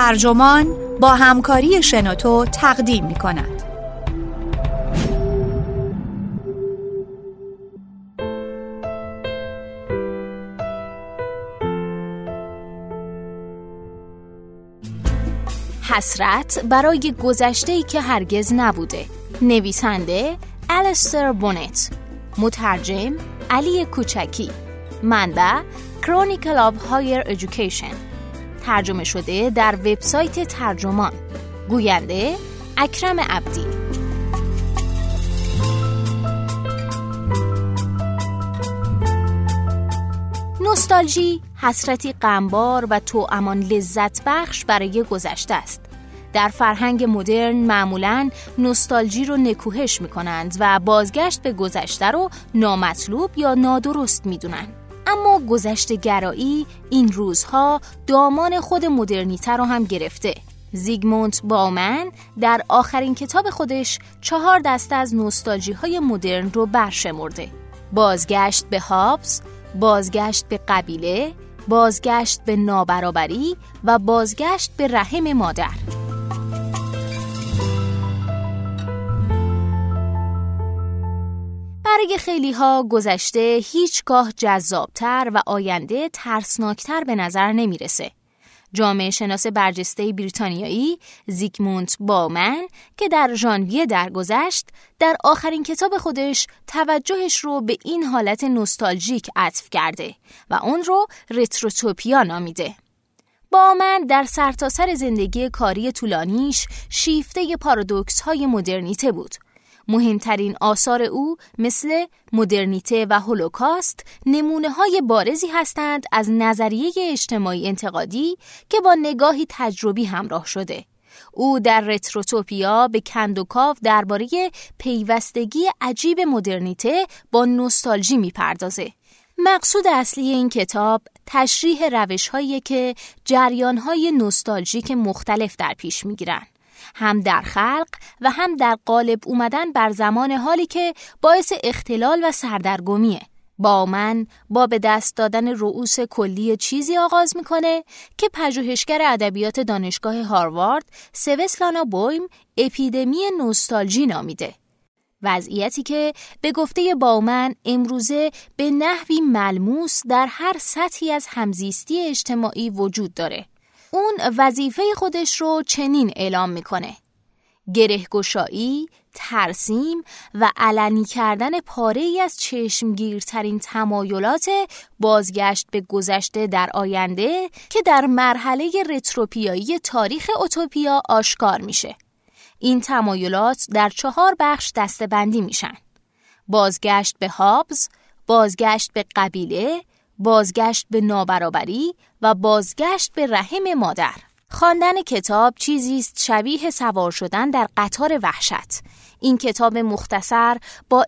ترجمان با همکاری شنوتو تقدیم می کند. حسرت برای گذشته که هرگز نبوده. نویسنده الستر بونت مترجم علی کوچکی. منبع Chronicle of Higher Education ترجمه شده در وبسایت ترجمان. گوینده اکرم عبدی. نوستالژی حسرتی غمبار و توامان لذت بخش برای گذشته است. در فرهنگ مدرن معمولا نوستالژی رو نکوهش می کنند و بازگشت به گذشته رو نامطلوب یا نادرست می دونند. اما گذشته گرایی این روزها دامان خود مدرنیته رو هم گرفته. زیگموند باومن در آخرین کتاب خودش چهار دسته از نوستالژی های مدرن رو برشمرده. بازگشت به هابز، بازگشت به قبیله، بازگشت به نابرابری و بازگشت به رحم مادر. برای خیلی ها گذشته هیچگاه جذابتر و آینده ترسناکتر به نظر نمی‌رسه. جامعه شناس برجسته بریتانیایی زیگموند باومن که در ژانویه درگذشت در آخرین کتاب خودش توجهش رو به این حالت نوستالژیک عطف کرده و اون رو رتروتوپیا نامیده. باومن در سرتاسر سر زندگی کاری طولانیش شیفته پارادوکس های مدرنیته بود مهمترین آثار او مثل مدرنیته و هولوکاست نمونه های بارزی هستند از نظریه اجتماعی انتقادی که با نگاهی تجربی همراه شده. او در رتروتوپیا به کندوکاو درباره پیوستگی عجیب مدرنیته با نوستالژی می‌پردازه. مقصود اصلی این کتاب تشریح روش که جریان های نوستالژیک مختلف در پیش می‌گیرند. هم در خلق و هم در قالب اومدن بر زمان حالی که باعث اختلال و سردرگمیه. با من با به دست دادن رؤوس کلی چیزی آغاز می‌کنه که پژوهشگر ادبیات دانشگاه هاروارد سوسلانا بویم اپیدمی نوستالژی نامیده. وضعیتی که به گفته باومن امروزه به نحوی ملموس در هر سطحی از همزیستی اجتماعی وجود داره. اون وظیفه خودش رو چنین اعلام می‌کنه گرهگشایی، ترسیم و علنی کردن پاره ای از چشمگیرترین تمایلات بازگشت به گذشته در آینده که در مرحله رتروپیایی تاریخ اوتوپیا آشکار میشه. این تمایلات در چهار بخش دستبندی میشن. بازگشت به هابز، بازگشت به قبیله، بازگشت به نابرابری و بازگشت به رحم مادر. خواندن کتاب چیزی است شبیه سوار شدن در قطار وحشت. این کتاب مختصر با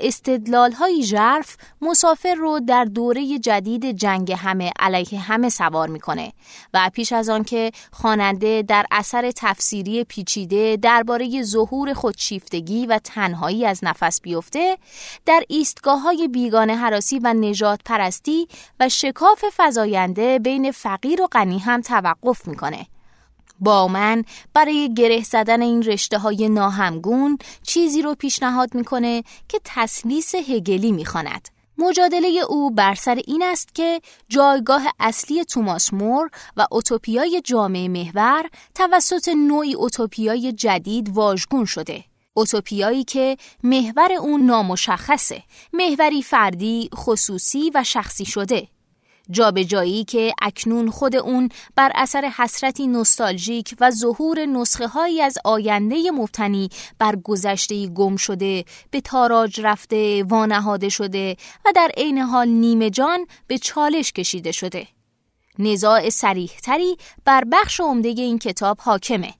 های ژرف مسافر رو در دوره جدید جنگ همه علیه همه سوار می‌کنه و پیش از آن که خواننده در اثر تفسیری پیچیده درباره ظهور خودشیفتگی و تنهایی از نفس بیفته در ایستگاه های بیگانه حراسی و نجات پرستی و شکاف فزاینده بین فقیر و غنی هم توقف می‌کنه. با من برای گره زدن این رشته های ناهمگون چیزی رو پیشنهاد می‌کنه که تسلیس هگلی می‌خواند. مجادله او بر سر این است که جایگاه اصلی توماس مور و اوتوپیای جامعه محور توسط نوعی اوتوپیای جدید واژگون شده. اوتوپیایی که محور اون نامشخصه محوری فردی، خصوصی و شخصی شده جابجایی که اکنون خود اون بر اثر حسرتی نوستالژیک و ظهور نسخه هایی از آینده مبتنی بر گذشته گم شده به تاراج رفته وانهاده شده و در عین حال نیمه جان به چالش کشیده شده. نزاع سریحتری بر بخش عمده این کتاب حاکمه.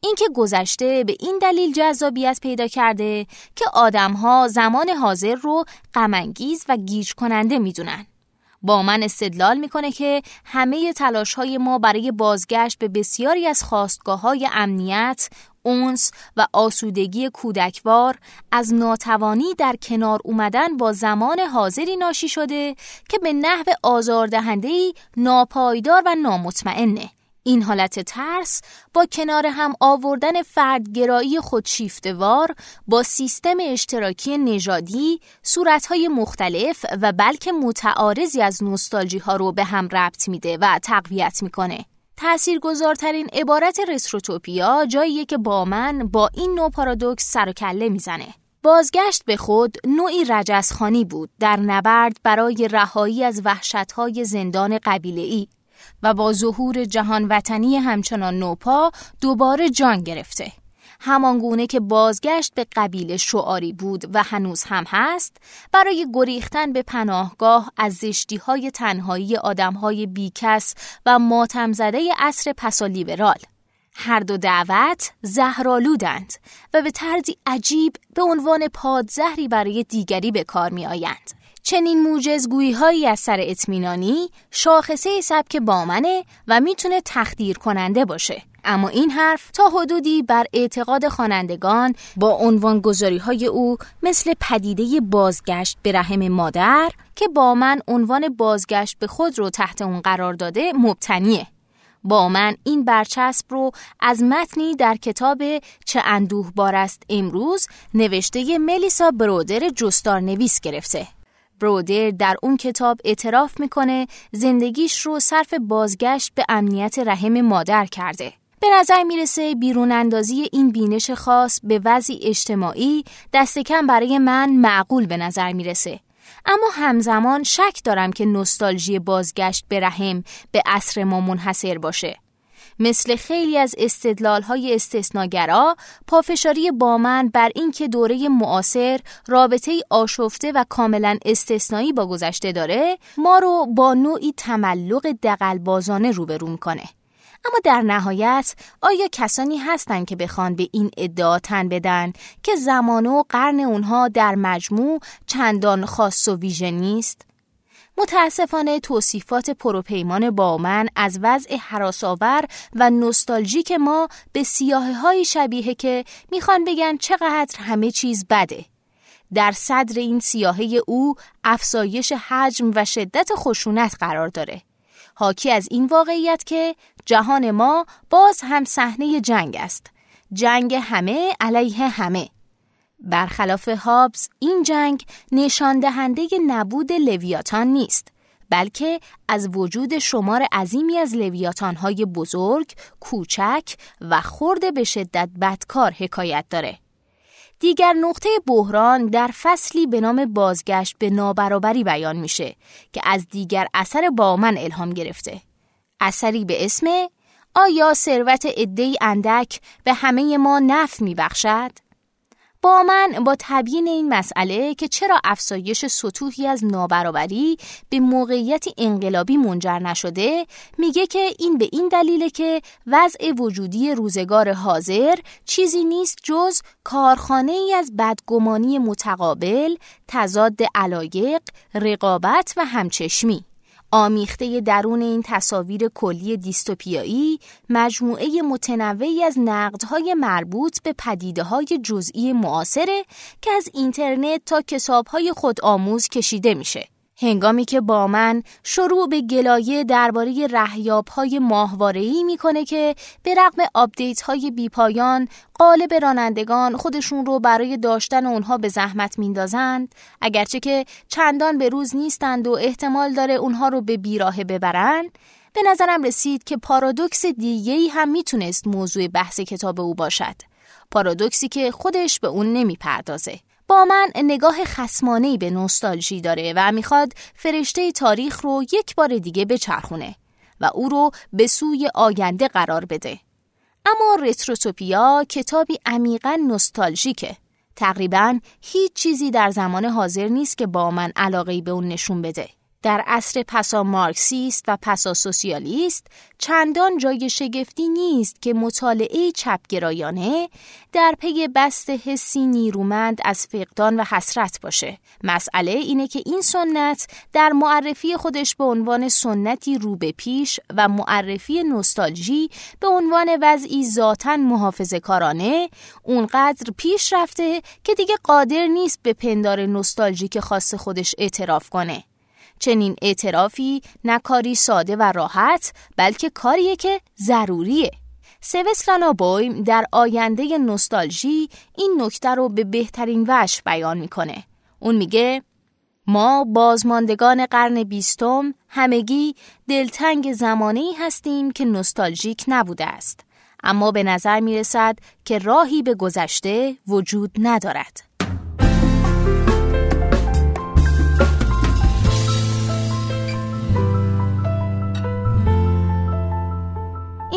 اینکه گذشته به این دلیل جذابیت پیدا کرده که آدمها زمان حاضر رو غمانگیز و گیج کننده می‌دونن. با من استدلال می‌کنه که همه تلاش های ما برای بازگشت به بسیاری از خواستگاه های امنیت، اونس و آسودگی کودکوار از ناتوانی در کنار اومدن با زمان حاضری ناشی شده که به نحو آزاردهندهی ناپایدار و نامطمئنه. این حالت ترس با کنار هم آوردن فردگرایی خودشیفتوار با سیستم اشتراکی نژادی صورتهای مختلف و بلکه متعارضی از نوستالژی ها رو به هم ربط میده و تقویت می‌کنه. تأثیرگذارترین عبارت رستروتوپیا جاییه که با من با این نوع پارادوکس سر و کله می‌زنه. بازگشت به خود نوعی رجزخانی بود در نبرد برای رهایی از وحشتهای زندان قبیله و با ظهور جهان وطنی همچنان نوپا دوباره جان گرفته. همانگونه که بازگشت به قبیله شعاری بود و هنوز هم هست برای گریختن به پناهگاه از زشتی های تنهایی آدم های بیکس و ماتم زده اصر پسالیبرال. هر دو دعوت زهرالودند و به طرزی عجیب به عنوان پادزهری برای دیگری به کار می آیند. چنین موجزگویی هایی از سر اطمینانی شاخصه سبک بامنه و می‌تونه تخدیر کننده باشه. اما این حرف تا حدودی بر اعتقاد خوانندگان با عنوان گذاری های او مثل پدیده بازگشت به رحم مادر که با من عنوان بازگشت به خود رو تحت اون قرار داده مبتنیه. با من این برچسب رو از متنی در کتاب چه اندوه بار است امروز نوشته ملیسا برودر جستار نویس گرفته. برودر در اون کتاب اعتراف می‌کنه زندگیش رو صرف بازگشت به امنیت رحم مادر کرده. به نظر می‌رسه بیرون اندازی این بینش خاص به وضعی اجتماعی دست کم برای من معقول به نظر می‌رسه. اما همزمان شک دارم که نوستالژی بازگشت به رحم به عصر ما منحصر باشه. مثل خیلی از استدلال های استثناگرا پافشاری با من بر اینکه دوره معاصر رابطه آشفته و کاملا استثنایی با گذشته داره ما رو با نوعی تملق دقلبازانه روبرو کنه. اما در نهایت آیا کسانی هستند که بخوان به این ادعا تن بدن که زمان و قرن اونها در مجموع چندان خاص و ویژه نیست؟ متاسفانه توصیفات پروپیمان با من از وضع حراساور و نوستالژیک ما به سیاه های شبیه که می‌خوان بگن چقدر همه چیز بده. در صدر این سیاهه او افزایش حجم و شدت خشونت قرار داره. حاکی از این واقعیت که جهان ما باز هم صحنه جنگ است. جنگ همه علیه همه. برخلاف هابز این جنگ نشان دهنده نبود لویاتان نیست بلکه از وجود شمار عظیمی از لویاتان های بزرگ، کوچک و خورده به شدت بدکار حکایت داره. دیگر نقطه بحران در فصلی به نام بازگشت به نابرابری بیان میشه که از دیگر اثر بامن الهام گرفته. اثری به اسم آیا ثروت عدهای اندک به همه ما نف میبخشد؟ با من با تبیین این مسئله که چرا افزایش سطوحی از نابرابری به موقعیتی انقلابی منجر نشده میگه که این به این دلیله که وضع وجودی روزگار حاضر چیزی نیست جز کارخانه ای از بدگمانی متقابل، تضاد علایق، رقابت و همچشمی. آمیخته درون این تصاویر کلی دیستوپیایی مجموعه متنوعی از نقدهای مربوط به پدیده های جزئی معاصره که از اینترنت تا کتابهای خود آموز کشیده میشه. هنگامی که با من شروع به گلایه درباره رهیاب های ماهواره‌ای می‌کنه که به رغم update های بی‌پایان غالب رانندگان خودشون رو برای داشتن اونها به زحمت میندازند اگرچه که چندان به روز نیستند و احتمال داره اونها رو به بیراه ببرن به نظرم رسید که پارادوکس دیگه‌ای هم می‌تونست موضوع بحث کتاب او باشد. پارادوکسی که خودش به اون نمی‌پردازه. با من نگاه خسمانهی به نوستالژی داره و می‌خواد فرشته تاریخ رو یک بار دیگه بچرخونه و او رو به سوی آینده قرار بده. اما رتروتوپیا کتابی عمیقا نوستالژیکه. تقریبا هیچ چیزی در زمان حاضر نیست که با من علاقه به اون نشون بده. در عصر پسا مارکسیست و پسا سوسیالیست چندان جای شگفتی نیست که مطالعه چپگرایانه در پی بست حسی نیرومند از فقدان و حسرت باشه. مسئله اینه که این سنت در معرفی خودش به عنوان سنتی رو به پیش و معرفی نوستالژی به عنوان وضعی ذاتا محافظه کارانه اونقدر پیش رفته که دیگه قادر نیست به پندار نوستالژی که خاص خودش اعتراف کنه. چنین اعترافی نه کاری ساده و راحت بلکه کاریه که ضروریه. سوسلانا بویم در آینده نوستالژی این نکته رو به بهترین وجه بیان می‌کنه. اون میگه ما بازماندگان قرن بیستم همگی دلتنگ زمانی هستیم که نوستالژیک نبوده است. اما به نظر می رسد که راهی به گذشته وجود ندارد.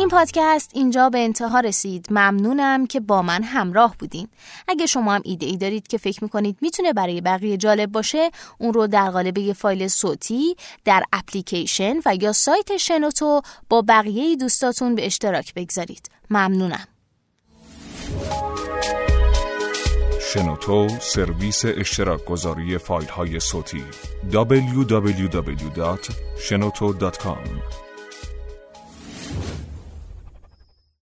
این پادکست اینجا به انتها رسید. ممنونم که با من همراه بودین. اگه شما هم ایده ای دارید که فکر می‌کنید می‌تونه برای بقیه جالب باشه اون رو در قالب یه فایل صوتی در اپلیکیشن و یا سایت شنوتو با بقیه دوستاتون به اشتراک بگذارید. ممنونم. شنوتو سرویس اشتراک گذاری فایل های صوتی www.shenoto.com